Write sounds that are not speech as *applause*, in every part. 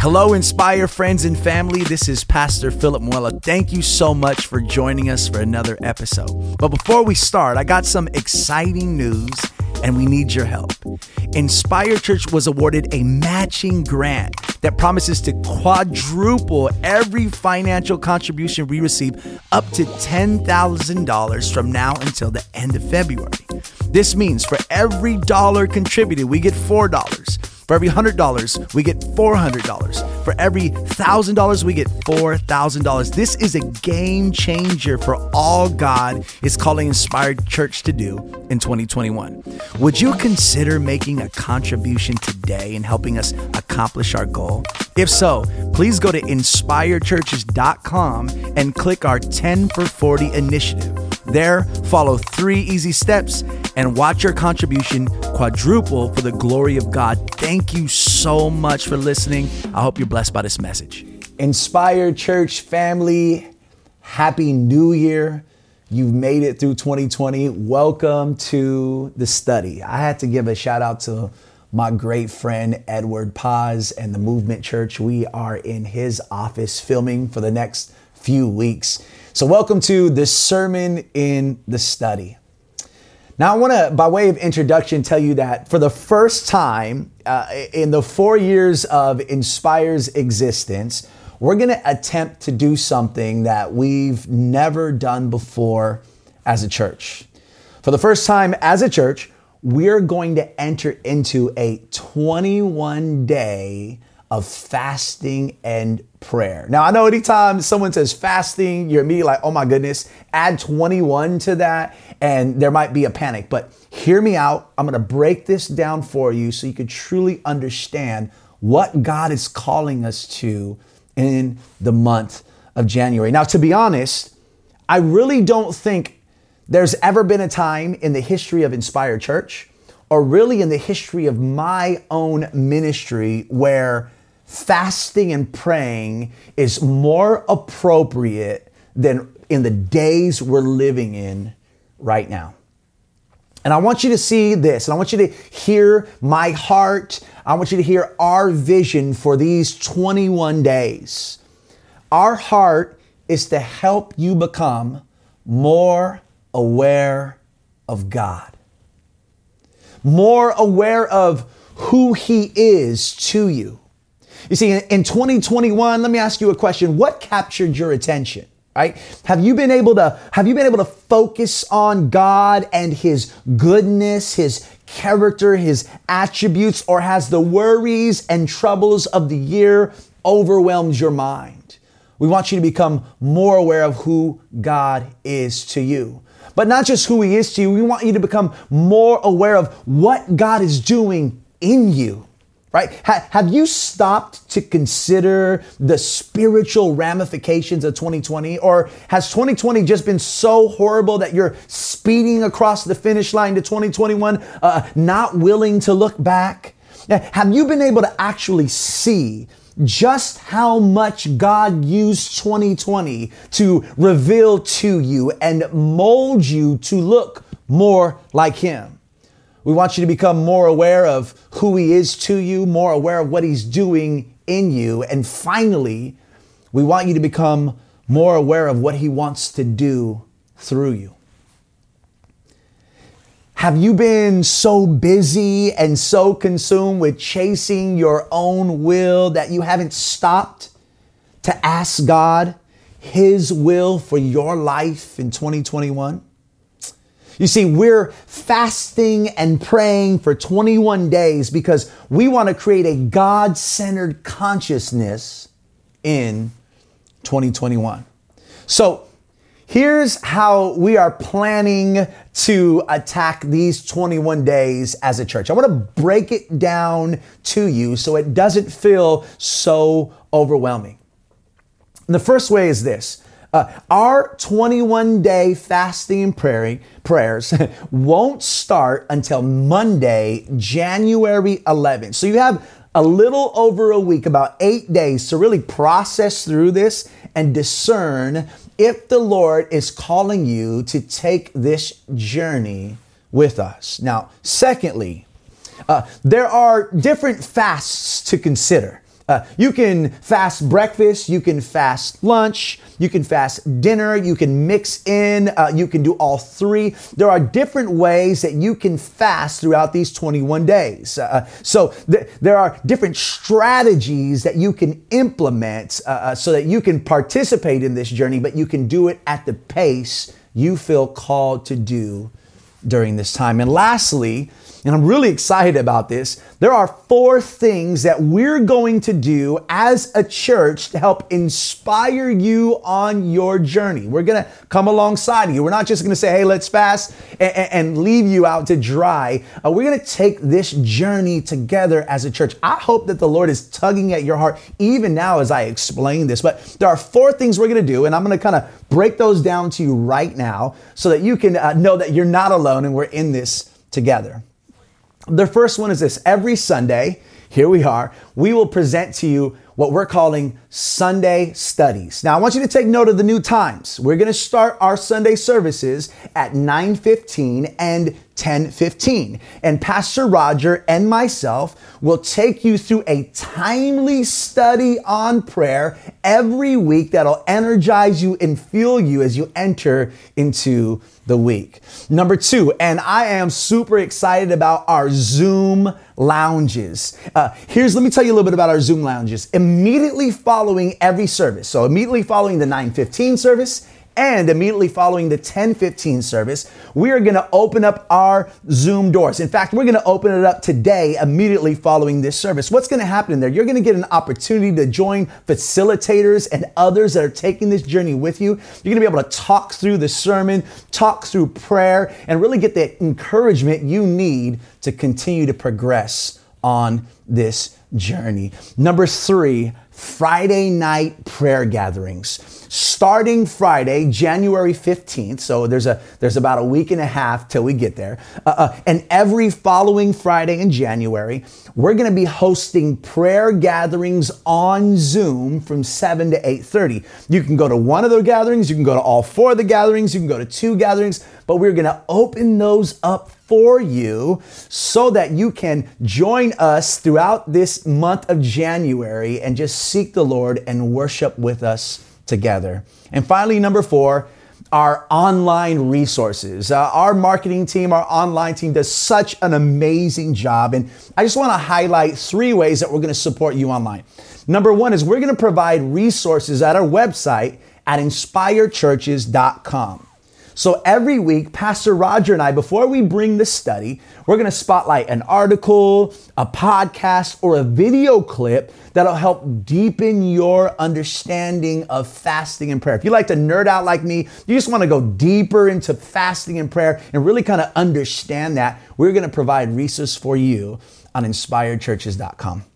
Hello, Inspire friends and family. This is Pastor Philip Muella. Thank you so much for joining us for another episode. But before we start, I got some exciting news and we need your help. Inspire Church was awarded a matching grant that promises to quadruple every financial contribution we receive up to $10,000 from now until the end of February. This means for every dollar contributed, we get $4. For every $100, we get $400. For every $1,000, we get $4,000. This is a game changer for all God is calling Inspire Church to do in 2021. Would you consider making a contribution today and helping us accomplish our goal? If so, please go to inspirechurches.com and click our 10 for 40 initiative. There, follow three easy steps and watch your contribution quadruple for the glory of God. Thank you so much for listening. I hope you're blessed by this message. Inspire Church family, Happy New Year. You've made it through 2020. Welcome to the study. I had to give a shout out to my great friend Edward Paz and the Movement Church. We are in his office filming for the next few weeks. So, welcome to the sermon in the study. Now, I want to, by way of introduction, tell you that for the first time uh, in the four years of Inspire's existence, we're going to attempt to do something that we've never done before as a church. For the first time as a church, we're going to enter into a 21 day of fasting and prayer. Now, I know anytime someone says fasting, you're immediately like, oh my goodness, add 21 to that, and there might be a panic. But hear me out. I'm gonna break this down for you so you can truly understand what God is calling us to in the month of January. Now, to be honest, I really don't think there's ever been a time in the history of Inspire Church or really in the history of my own ministry where fasting and praying is more appropriate than in the days we're living in right now. And I want you to see this, and I want you to hear my heart. I want you to hear our vision for these 21 days. Our heart is to help you become more aware of God, more aware of who He is to you. You see, in 2021, let me ask you a question. What captured your attention? Right? Have you been able to have you been able to focus on God and his goodness, his character, his attributes or has the worries and troubles of the year overwhelmed your mind? We want you to become more aware of who God is to you. But not just who he is to you, we want you to become more aware of what God is doing in you right? Ha- have you stopped to consider the spiritual ramifications of 2020? Or has 2020 just been so horrible that you're speeding across the finish line to 2021, uh, not willing to look back? Have you been able to actually see just how much God used 2020 to reveal to you and mold you to look more like Him? We want you to become more aware of who He is to you, more aware of what He's doing in you. And finally, we want you to become more aware of what He wants to do through you. Have you been so busy and so consumed with chasing your own will that you haven't stopped to ask God His will for your life in 2021? You see, we're fasting and praying for 21 days because we want to create a God centered consciousness in 2021. So, here's how we are planning to attack these 21 days as a church. I want to break it down to you so it doesn't feel so overwhelming. And the first way is this uh, our 21 day fasting and praying, prayers *laughs* won't start until Monday, January 11th. So you have a little over a week, about eight days to really process through this and discern if the Lord is calling you to take this journey with us. Now, secondly, uh, there are different fasts to consider. Uh, you can fast breakfast, you can fast lunch, you can fast dinner, you can mix in, uh, you can do all three. There are different ways that you can fast throughout these 21 days. Uh, so th- there are different strategies that you can implement uh, uh, so that you can participate in this journey, but you can do it at the pace you feel called to do during this time. And lastly, and I'm really excited about this. There are four things that we're going to do as a church to help inspire you on your journey. We're going to come alongside you. We're not just going to say, hey, let's fast and, and leave you out to dry. Uh, we're going to take this journey together as a church. I hope that the Lord is tugging at your heart even now as I explain this. But there are four things we're going to do, and I'm going to kind of break those down to you right now so that you can uh, know that you're not alone and we're in this together. The first one is this every Sunday, here we are, we will present to you what we're calling Sunday studies. Now, I want you to take note of the new times. We're going to start our Sunday services at 9:15 and 10:15. And Pastor Roger and myself will take you through a timely study on prayer every week that'll energize you and fuel you as you enter into the week. Number 2, and I am super excited about our Zoom lounges. Uh, here's let me tell you a little bit about our Zoom lounges. Immediately following every service, so immediately following the 9:15 service and immediately following the 1015 service, we are going to open up our Zoom doors. In fact, we're going to open it up today immediately following this service. What's going to happen in there? You're going to get an opportunity to join facilitators and others that are taking this journey with you. You're going to be able to talk through the sermon, talk through prayer, and really get the encouragement you need to continue to progress on this journey. Number three, Friday night prayer gatherings. Starting Friday, January 15th, so there's a there's about a week and a half till we get there. Uh, uh, and every following Friday in January, we're going to be hosting prayer gatherings on Zoom from 7 to 8:30. You can go to one of the gatherings, you can go to all four of the gatherings, you can go to two gatherings, but we're going to open those up for you so that you can join us throughout this month of January and just seek the Lord and worship with us together. And finally, number four, our online resources. Uh, our marketing team, our online team does such an amazing job. And I just want to highlight three ways that we're going to support you online. Number one is we're going to provide resources at our website at inspirechurches.com. So every week, Pastor Roger and I, before we bring the study, we're going to spotlight an article, a podcast, or a video clip that'll help deepen your understanding of fasting and prayer. If you like to nerd out like me, you just want to go deeper into fasting and prayer and really kind of understand that, we're going to provide resources for you on inspirechurches.com.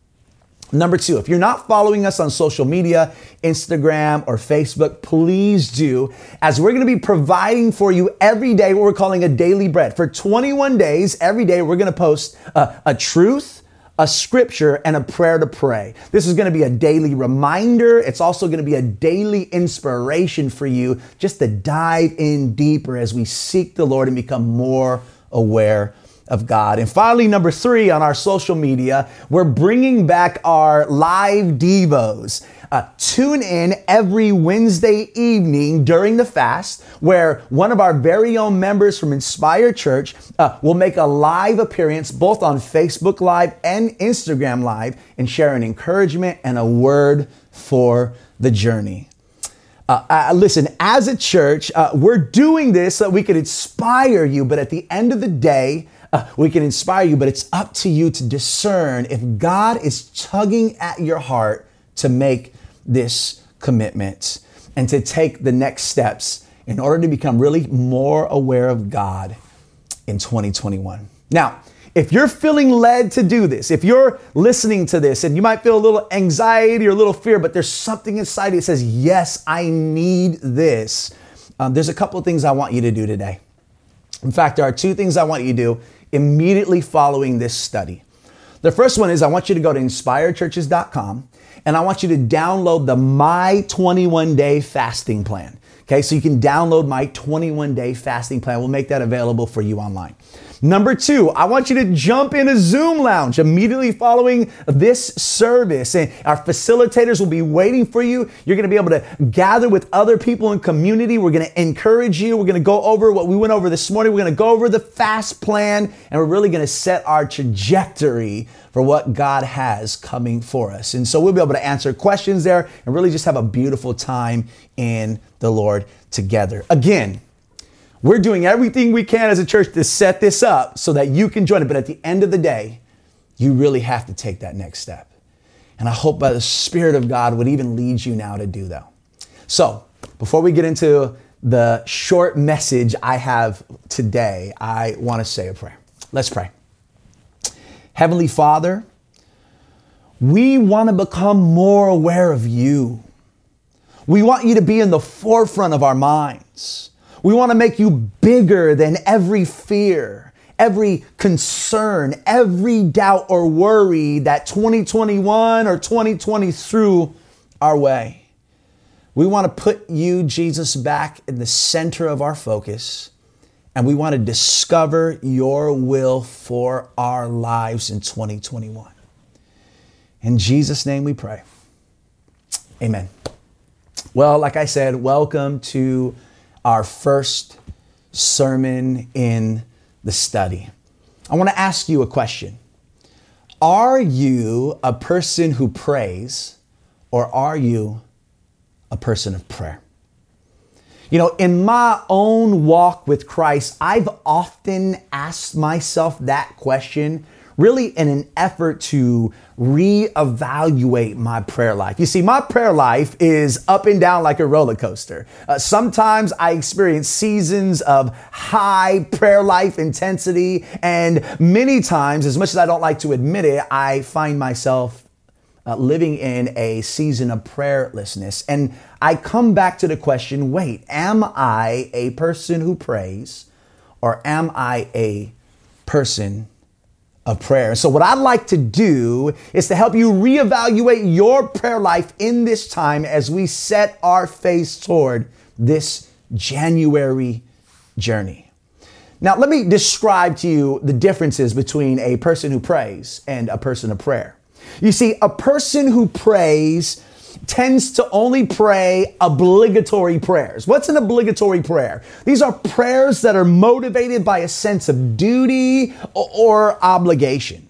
Number two, if you're not following us on social media, Instagram or Facebook, please do, as we're gonna be providing for you every day what we're calling a daily bread. For 21 days, every day, we're gonna post a, a truth, a scripture, and a prayer to pray. This is gonna be a daily reminder. It's also gonna be a daily inspiration for you just to dive in deeper as we seek the Lord and become more aware of God. And finally, number three on our social media, we're bringing back our live Devos. Uh, tune in every Wednesday evening during the fast, where one of our very own members from Inspire Church uh, will make a live appearance both on Facebook Live and Instagram Live and share an encouragement and a word for the journey. Uh, uh, listen, as a church, uh, we're doing this so we could inspire you, but at the end of the day, uh, we can inspire you, but it's up to you to discern if God is tugging at your heart to make this commitment and to take the next steps in order to become really more aware of God in 2021. Now, if you're feeling led to do this, if you're listening to this and you might feel a little anxiety or a little fear, but there's something inside you that says, Yes, I need this, um, there's a couple of things I want you to do today. In fact, there are two things I want you to do immediately following this study. The first one is I want you to go to inspirechurches.com and I want you to download the My 21 Day Fasting Plan. Okay, so you can download my 21 day fasting plan. We'll make that available for you online. Number two, I want you to jump in a Zoom lounge immediately following this service. And our facilitators will be waiting for you. You're going to be able to gather with other people in community. We're going to encourage you. We're going to go over what we went over this morning. We're going to go over the fast plan and we're really going to set our trajectory for what God has coming for us. And so we'll be able to answer questions there and really just have a beautiful time in the Lord together. Again, we're doing everything we can as a church to set this up so that you can join it. But at the end of the day, you really have to take that next step. And I hope by the Spirit of God would even lead you now to do that. So, before we get into the short message I have today, I want to say a prayer. Let's pray. Heavenly Father, we want to become more aware of you. We want you to be in the forefront of our minds. We want to make you bigger than every fear, every concern, every doubt or worry that 2021 or 2020 threw our way. We want to put you, Jesus, back in the center of our focus, and we want to discover your will for our lives in 2021. In Jesus' name we pray. Amen. Well, like I said, welcome to our first sermon in the study. I want to ask you a question. Are you a person who prays or are you a person of prayer? You know, in my own walk with Christ, I've often asked myself that question really in an effort to reevaluate my prayer life. You see, my prayer life is up and down like a roller coaster. Uh, sometimes I experience seasons of high prayer life intensity, and many times, as much as I don't like to admit it, I find myself uh, living in a season of prayerlessness. And I come back to the question wait, am I a person who prays, or am I a person of prayer. So, what I'd like to do is to help you reevaluate your prayer life in this time as we set our face toward this January journey. Now, let me describe to you the differences between a person who prays and a person of prayer. You see, a person who prays tends to only pray obligatory prayers. What's an obligatory prayer? These are prayers that are motivated by a sense of duty or obligation.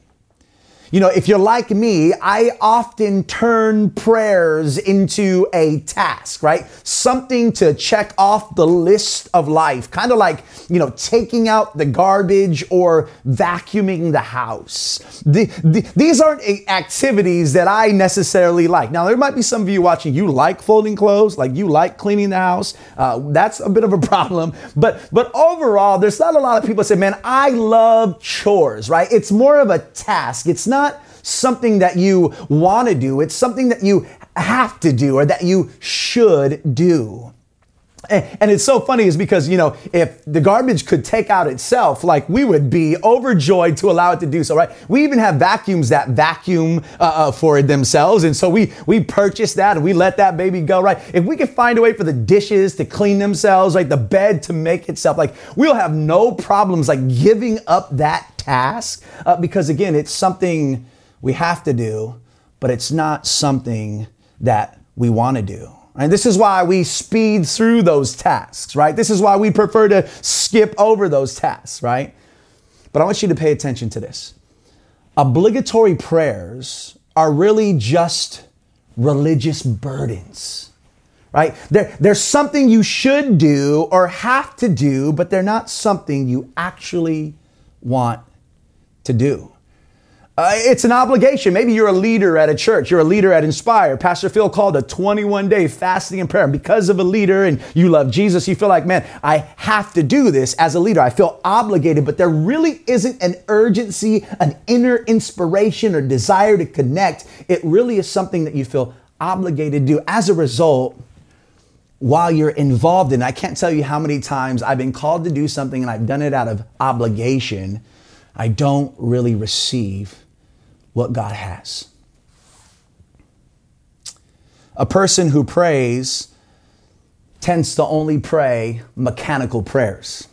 You know, if you're like me, I often turn prayers into a task, right? Something to check off the list of life, kind of like, you know, taking out the garbage or vacuuming the house. The, the, these aren't activities that I necessarily like. Now, there might be some of you watching, you like folding clothes, like you like cleaning the house. Uh, that's a bit of a *laughs* problem. But, but overall, there's not a lot of people say, man, I love chores, right? It's more of a task. It's not not something that you want to do, it's something that you have to do or that you should do. And it's so funny is because, you know, if the garbage could take out itself, like we would be overjoyed to allow it to do so, right? We even have vacuums that vacuum uh, uh, for themselves. And so we, we purchase that and we let that baby go, right? If we could find a way for the dishes to clean themselves, like the bed to make itself, like we'll have no problems like giving up that task uh, because again, it's something we have to do, but it's not something that we want to do. And this is why we speed through those tasks, right? This is why we prefer to skip over those tasks, right? But I want you to pay attention to this. Obligatory prayers are really just religious burdens, right? They're, they're something you should do or have to do, but they're not something you actually want to do. Uh, it's an obligation. Maybe you're a leader at a church. You're a leader at Inspire. Pastor Phil called a 21 day fasting and prayer. And because of a leader and you love Jesus, you feel like, man, I have to do this as a leader. I feel obligated, but there really isn't an urgency, an inner inspiration or desire to connect. It really is something that you feel obligated to do. As a result, while you're involved in, I can't tell you how many times I've been called to do something and I've done it out of obligation. I don't really receive what God has. A person who prays tends to only pray mechanical prayers.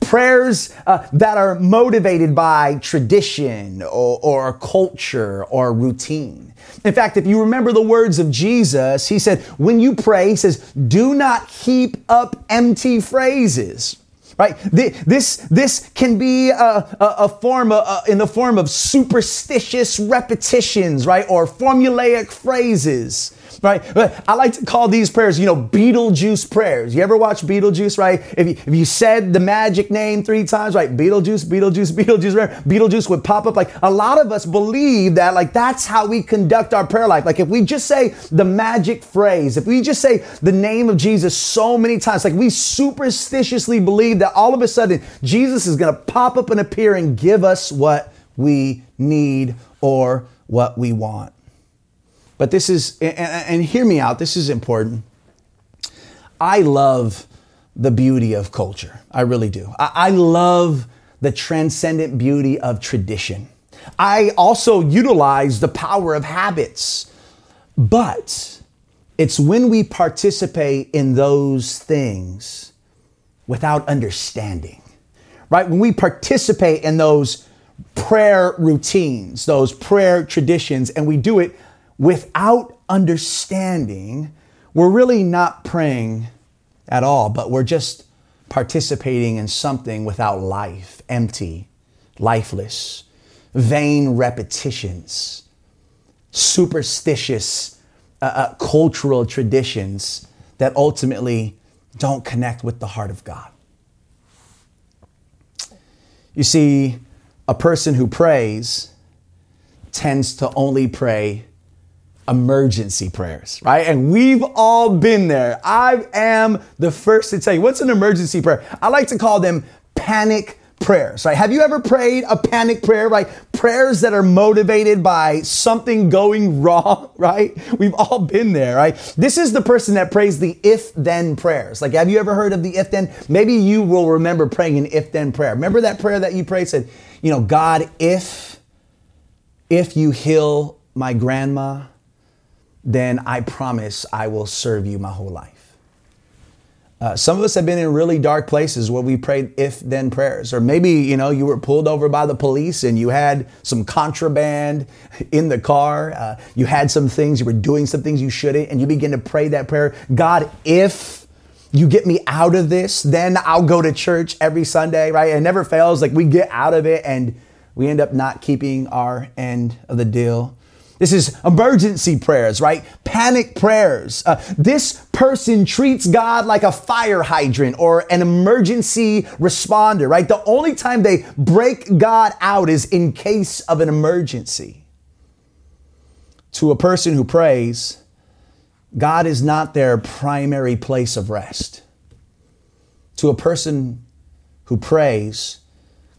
prayers uh, that are motivated by tradition or, or culture or routine. In fact, if you remember the words of Jesus, he said, when you pray, he says, do not heap up empty phrases right? This this can be a, a, a form a, in the form of superstitious repetitions right? Or formulaic phrases right? I like to call these prayers, you know, Beetlejuice prayers. You ever watch Beetlejuice, right? If you, if you said the magic name three times, right? Beetlejuice, Beetlejuice, *laughs* Beetlejuice? Beetlejuice would pop up. Like a lot of us believe that, like, that's how we conduct our prayer life. Like if we just say the magic phrase, if we just say the name of Jesus so many times, like we superstitiously believe that all of a sudden Jesus is going to pop up and appear and give us what we need or what we want. But this is, and, and hear me out, this is important. I love the beauty of culture. I really do. I, I love the transcendent beauty of tradition. I also utilize the power of habits. But it's when we participate in those things without understanding, right? When we participate in those prayer routines, those prayer traditions, and we do it without understanding, we're really not praying at all, but we're just participating in something without life, empty, lifeless, vain repetitions, superstitious uh, uh, cultural traditions that ultimately don't connect with the heart of God. You see, a person who prays tends to only pray emergency prayers, right? And we've all been there. I am the first to tell you what's an emergency prayer. I like to call them panic prayers, right? Have you ever prayed a panic prayer, right? Prayers that are motivated by something going *laughs* wrong, right? We've all been there, right? This is the person that prays the if then prayers. Like, have you ever heard of the if then? Maybe you will remember praying an if then prayer. Remember that prayer that you prayed said, you know, God, if, if you heal my grandma, then I promise I will serve you my whole life. Uh, some of us have been in really dark places where we prayed if then prayers. Or maybe, you know, you were pulled over by the police and you had some contraband in the car. Uh, you had some things, you were doing some things you shouldn't, and you begin to pray that prayer God, if you get me out of this, then I'll go to church every Sunday, right? It never fails. Like we get out of it and we end up not keeping our end of the deal. This is emergency prayers, right? Panic prayers. Uh, this person treats God like a fire hydrant or an emergency responder, right? The only time they break God out is in case of an emergency. To a person who prays, God is not their primary place of rest. To a person who prays,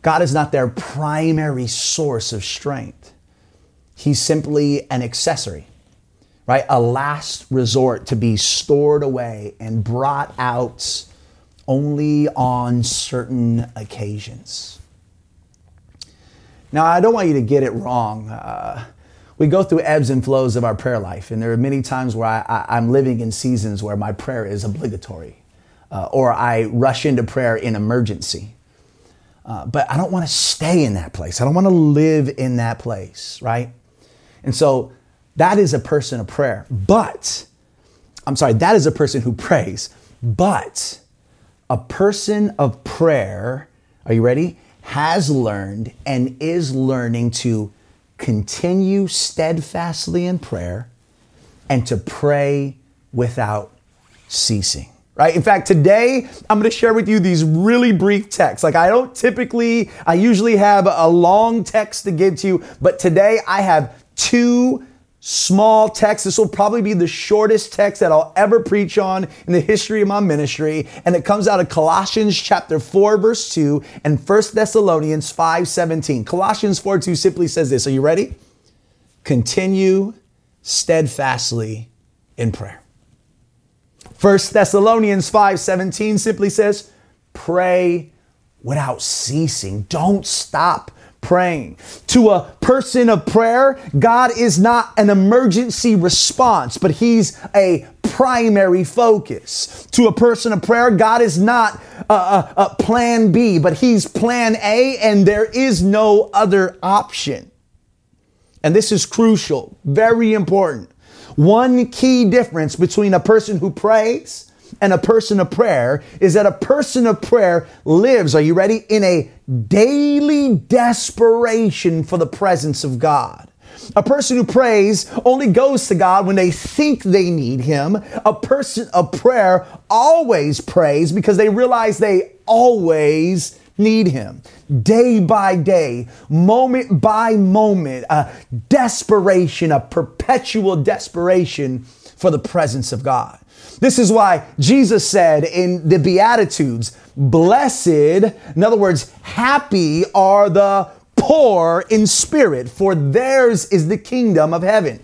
God is not their primary source of strength. He's simply an accessory, right? A last resort to be stored away and brought out only on certain occasions. Now, I don't want you to get it wrong. Uh, we go through ebbs and flows of our prayer life, and there are many times where I, am living in seasons where my prayer is obligatory, uh, or I rush into prayer in emergency. Uh, but I don't want to stay in that place. I don't want to live in that place, right? And so that is a person of prayer. But, I'm sorry, that is a person who prays. But a person of prayer, are you ready? Has learned and is learning to continue steadfastly in prayer and to pray without ceasing right? In fact, today I'm going to share with you these really brief texts. Like I don't typically, I usually have a long text to give to you, but today I have two small texts. This will probably be the shortest text that I'll ever preach on in the history of my ministry. And it comes out of Colossians chapter 4, verse 2, and 1 Thessalonians 5 17. Colossians 4 2 simply says this. Are you ready? Continue steadfastly in prayer. 1 Thessalonians 5 17 simply says, pray without ceasing. Don't stop praying. To a person of prayer, God is not an emergency response, but He's a primary focus. To a person of prayer, God is not a, a, a plan B, but He's plan A, and there is no other option. And this is crucial, very important. One key difference between a person who prays and a person of prayer is that a person of prayer lives, are you ready, in a daily desperation for the presence of God. A person who prays only goes to God when they think they need Him. A person of prayer always prays because they realize they always need Him. Day by day, moment by moment, a desperation, a perpetual desperation for the presence of God. This is why Jesus said in the Beatitudes, blessed, in other words, happy are the poor in spirit, for theirs is the kingdom of heaven.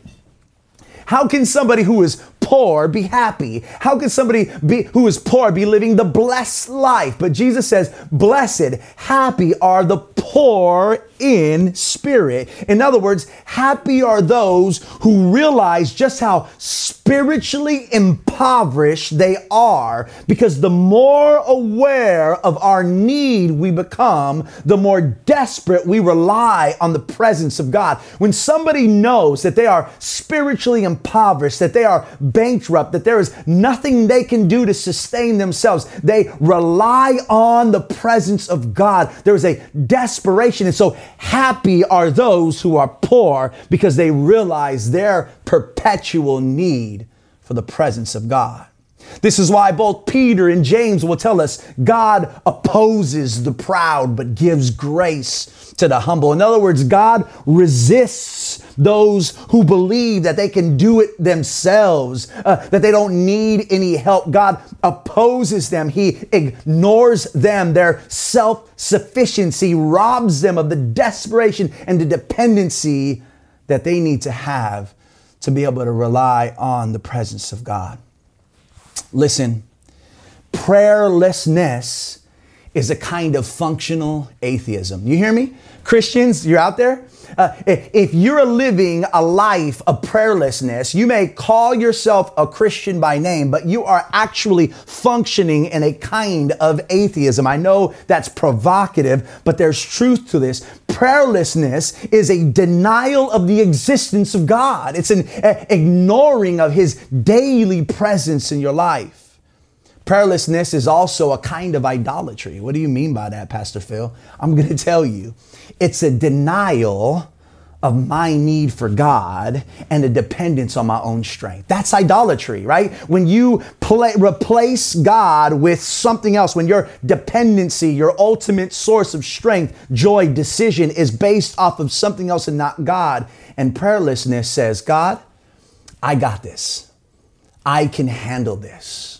How can somebody who is poor be happy? How can somebody be, who is poor be living the blessed life? But Jesus says, blessed, happy are the poor in spirit. In other words, happy are those who realize just how spiritually impoverished they are because the more aware of our need we become, the more desperate we rely on the presence of God. When somebody knows that they are spiritually impoverished, that they are bankrupt, that there is nothing they can do to sustain themselves, they rely on the presence of God. There is a desperation. And so happy are those who are poor because they realize their perpetual need for the presence of God. This is why both Peter and James will tell us God opposes the proud but gives grace to the humble. In other words, God resists those who believe that they can do it themselves, uh, that they don't need any help. God opposes them. He ignores them, their self sufficiency, robs them of the desperation and the dependency that they need to have to be able to rely on the presence of God. Listen, prayerlessness is a kind of functional atheism. You hear me? Christians, you're out there? Uh, if you're living a life of prayerlessness, you may call yourself a Christian by name, but you are actually functioning in a kind of atheism. I know that's provocative, but there's truth to this. Prayerlessness is a denial of the existence of God. It's an ignoring of his daily presence in your life. Prayerlessness is also a kind of idolatry. What do you mean by that, Pastor Phil? I'm going *laughs* to tell you. It's a denial of my need for God and a dependence on my own strength. That's idolatry, right? When you play, replace God with something else, when your dependency, your ultimate source of strength, joy, decision is based off of something else and not God. And prayerlessness says, God, I got this. I can handle this.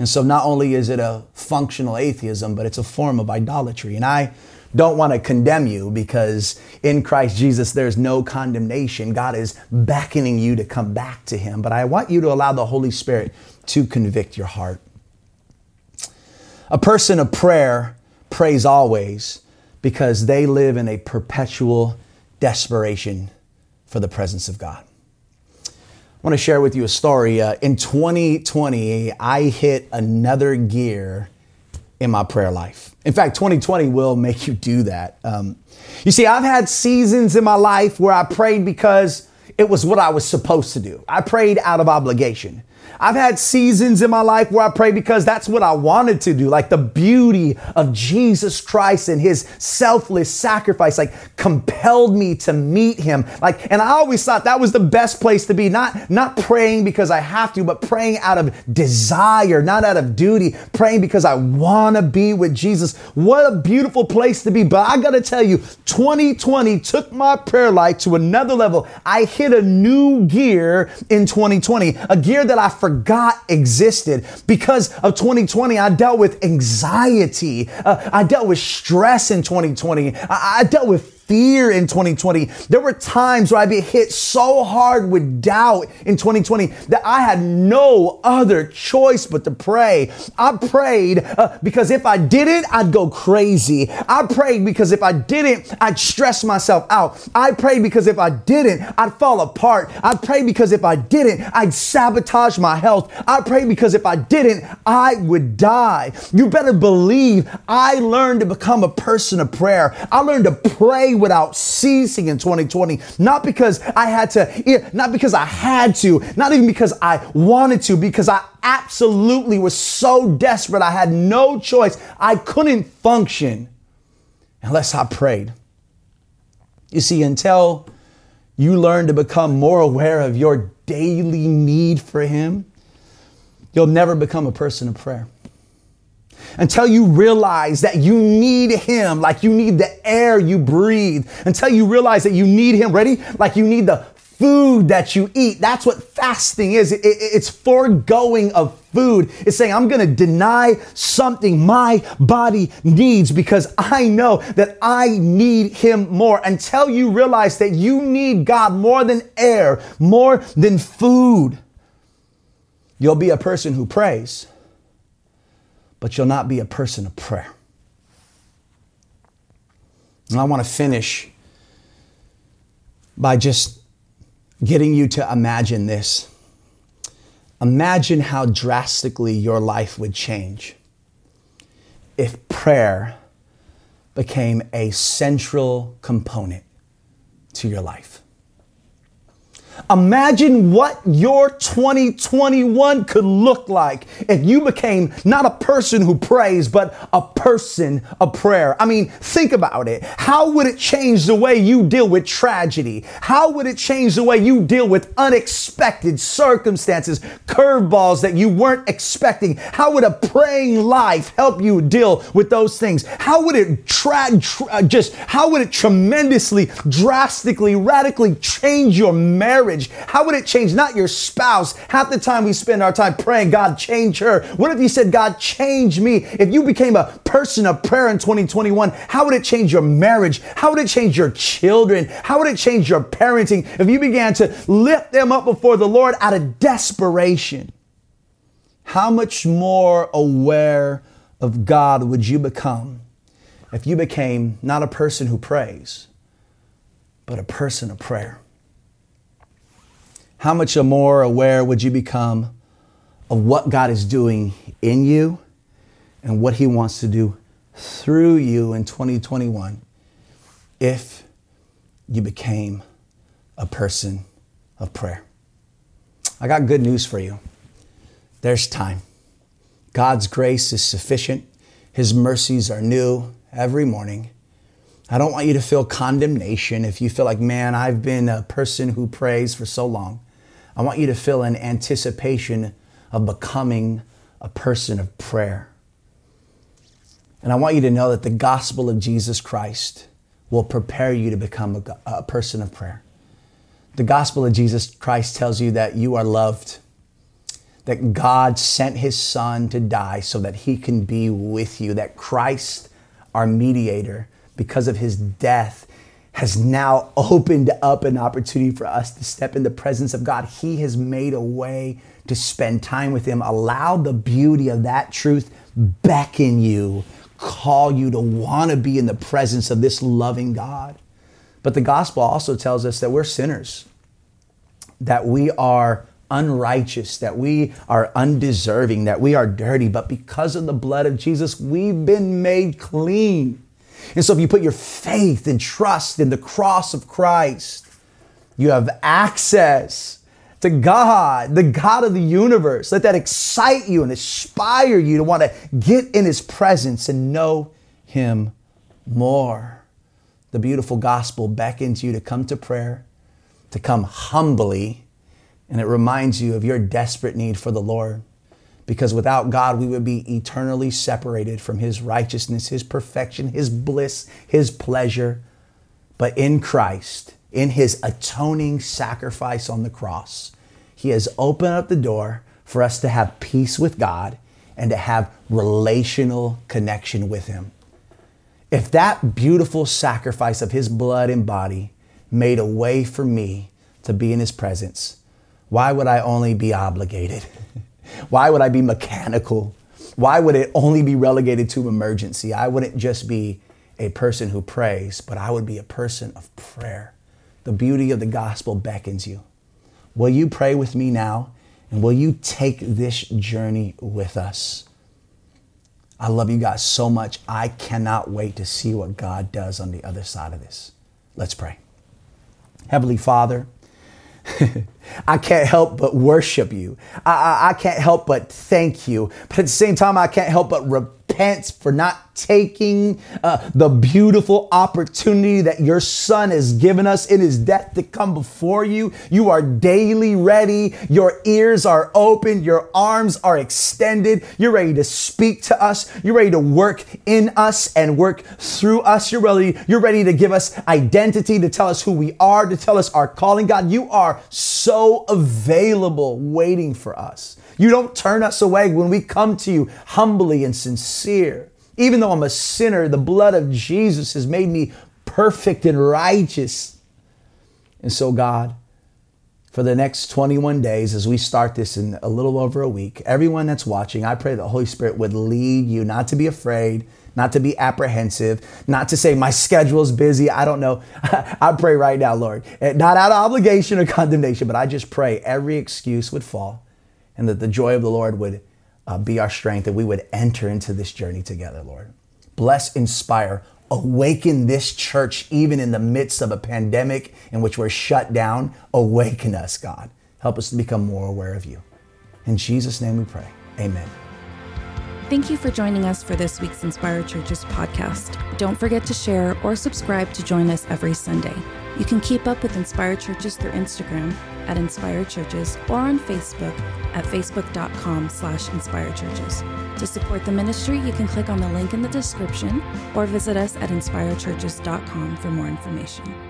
And so not only is it a functional atheism, but it's a form of idolatry. And I don't want to condemn you because in Christ Jesus there's no condemnation. God is beckoning you to come back to Him. But I want you to allow the Holy Spirit to convict your heart. A person of prayer prays always because they live in a perpetual desperation for the presence of God. I want to share with you a story. Uh, in 2020, I hit another gear in my prayer life. In fact, 2020 will make you do that. Um, you see, I've had seasons in my life where I prayed because it was what I was supposed to do. I prayed out of obligation. I've had seasons in my life where I pray because that's what I wanted to do. Like the beauty of Jesus Christ and his selfless sacrifice, like compelled me to meet him. Like, and I always thought that was the best place to be. Not, not praying because I have to, but praying out of desire, not out of duty, praying because I want to be with Jesus. What a beautiful place to be. But I got to tell you, 2020 took my prayer life to another level. I hit a new gear in 2020, a gear that I forgot existed. Because of 2020, I dealt with anxiety. Uh, I dealt with stress in 2020. I, I dealt with fear in 2020. There were times where I'd be hit so hard with doubt in 2020 that I had no other choice but to pray. I prayed uh, because if I didn't, I'd go crazy. I prayed because if I didn't, I'd stress myself out. I prayed because if I didn't, I'd fall apart. I prayed because if I didn't, I'd sabotage my health. I prayed because if I didn't, I would die. You better believe I learned to become a person of prayer. I learned to pray without ceasing in 2020, not because I had to, not because I had to, not even because I wanted to, because I absolutely was so desperate. I had no choice. I couldn't function unless I prayed. You see, until you learn to become more aware of your daily need for Him, you'll never become a person of prayer. Until you realize that you need Him like you need the air you breathe. Until you realize that you need Him, ready? Like you need the food that you eat. That's what fasting is. It, it, it's foregoing of food. It's saying, I'm going to deny something my body needs because I know that I need Him more. Until you realize that you need God more than air, more than food, you'll be a person who prays, but you'll not be a person of prayer. And I want to finish by just getting you to imagine this. Imagine how drastically your life would change if prayer became a central component to your life. Imagine what your 2021 could look like if you became not a person who prays, but a person of prayer. I mean, think about it. How would it change the way you deal with tragedy? How would it change the way you deal with unexpected circumstances, curveballs that you weren't expecting? How would a praying life help you deal with those things? How would it tra- tra- uh, just, how would it tremendously, drastically, radically change your marriage? Marriage? How would it change not your spouse? Half the time we spend our time praying, God, change her. What if you said, God, change me? If you became a person of prayer in 2021, how would it change your marriage? How would it change your children? How would it change your parenting if you began to lift them up before the Lord out of desperation? How much more aware of God would you become if you became not a person who prays, but a person of prayer? How much more aware would you become of what God is doing in you and what He wants to do through you in 2021 if you became a person of prayer? I got good news for you. There's time. God's grace is sufficient. His mercies are new every morning. I don't want you to feel condemnation if you feel like, man, I've been a person who prays for so long. I want you to feel an anticipation of becoming a person of prayer. And I want you to know that the gospel of Jesus Christ will prepare you to become a, a, person of prayer. The gospel of Jesus Christ tells you that you are loved, that God sent his son to die so that he can be with you, that Christ, our mediator, because of his death, has now opened up an opportunity for us to step in the presence of God. He has made a way to spend time with Him. Allow the beauty of that truth beckon you, call you to want to be in the presence of this loving God. But the gospel also tells us that we're sinners, that we are unrighteous, that we are undeserving, that we are dirty. But because of the blood of Jesus, we've been made clean. And so if you put your faith and trust in the cross of Christ, you have access to God, the God of the universe. Let that excite you and inspire you to want to get in His presence and know Him more. The beautiful gospel beckons you to come to prayer, to come humbly, and it reminds you of your desperate need for the Lord because without God, we would be eternally separated from His righteousness, His perfection, His bliss, His pleasure. But in Christ, in His atoning sacrifice on the cross, He has opened up the door for us to have peace with God and to have relational connection with Him. If that beautiful sacrifice of his blood and body made a way for me to be in his presence, why would I only be obligated? *laughs* Why would I be mechanical? Why would it only be relegated to emergency? I wouldn't just be a person who prays, but I would be a person of prayer. The beauty of the gospel beckons you. Will you pray with me now? And will you take this journey with us? I love you guys so much. I cannot wait to see what God does on the other side of this. Let's pray. Heavenly Father, *laughs* I can't help but worship you. I, I, I, can't help but thank you. But at the same time, I can't help but repent for not taking uh, the beautiful opportunity that your son has given us in his death to come before you. You are daily ready. Your ears are open. Your arms are extended. You're ready to speak to us. You're ready to work in us and work through us. You're ready. You're ready to give us identity, to tell us who we are, to tell us our calling. God, you are so available waiting for us. You don't turn us away when we come to you humbly and sincere. Even though I'm a sinner, the blood of Jesus has made me perfect and righteous. And so, God, for the next 21 days, as we start this in a little over a week, everyone that's watching, I pray the Holy Spirit would lead you not to be afraid, not to be apprehensive, not to say, my schedule's busy. I don't know. *laughs* I pray right now, Lord, not out of obligation or condemnation, but I just pray every excuse would fall and that the joy of the Lord would uh, be our strength, that we would enter into this journey together, Lord. Bless, inspire, awaken this church even in the midst of a pandemic in which we're shut down. Awaken us, God. Help us to become more aware of you. In Jesus' name we pray. Amen. Thank you for joining us for this week's Inspire Churches podcast. Don't forget to share or subscribe to join us every Sunday. You can keep up with Inspire Churches through Instagram at Inspire Churches or on Facebook at facebook.com slash Inspire Churches. To support the ministry, you can click on the link in the description or visit us at inspirechurches.com for more information.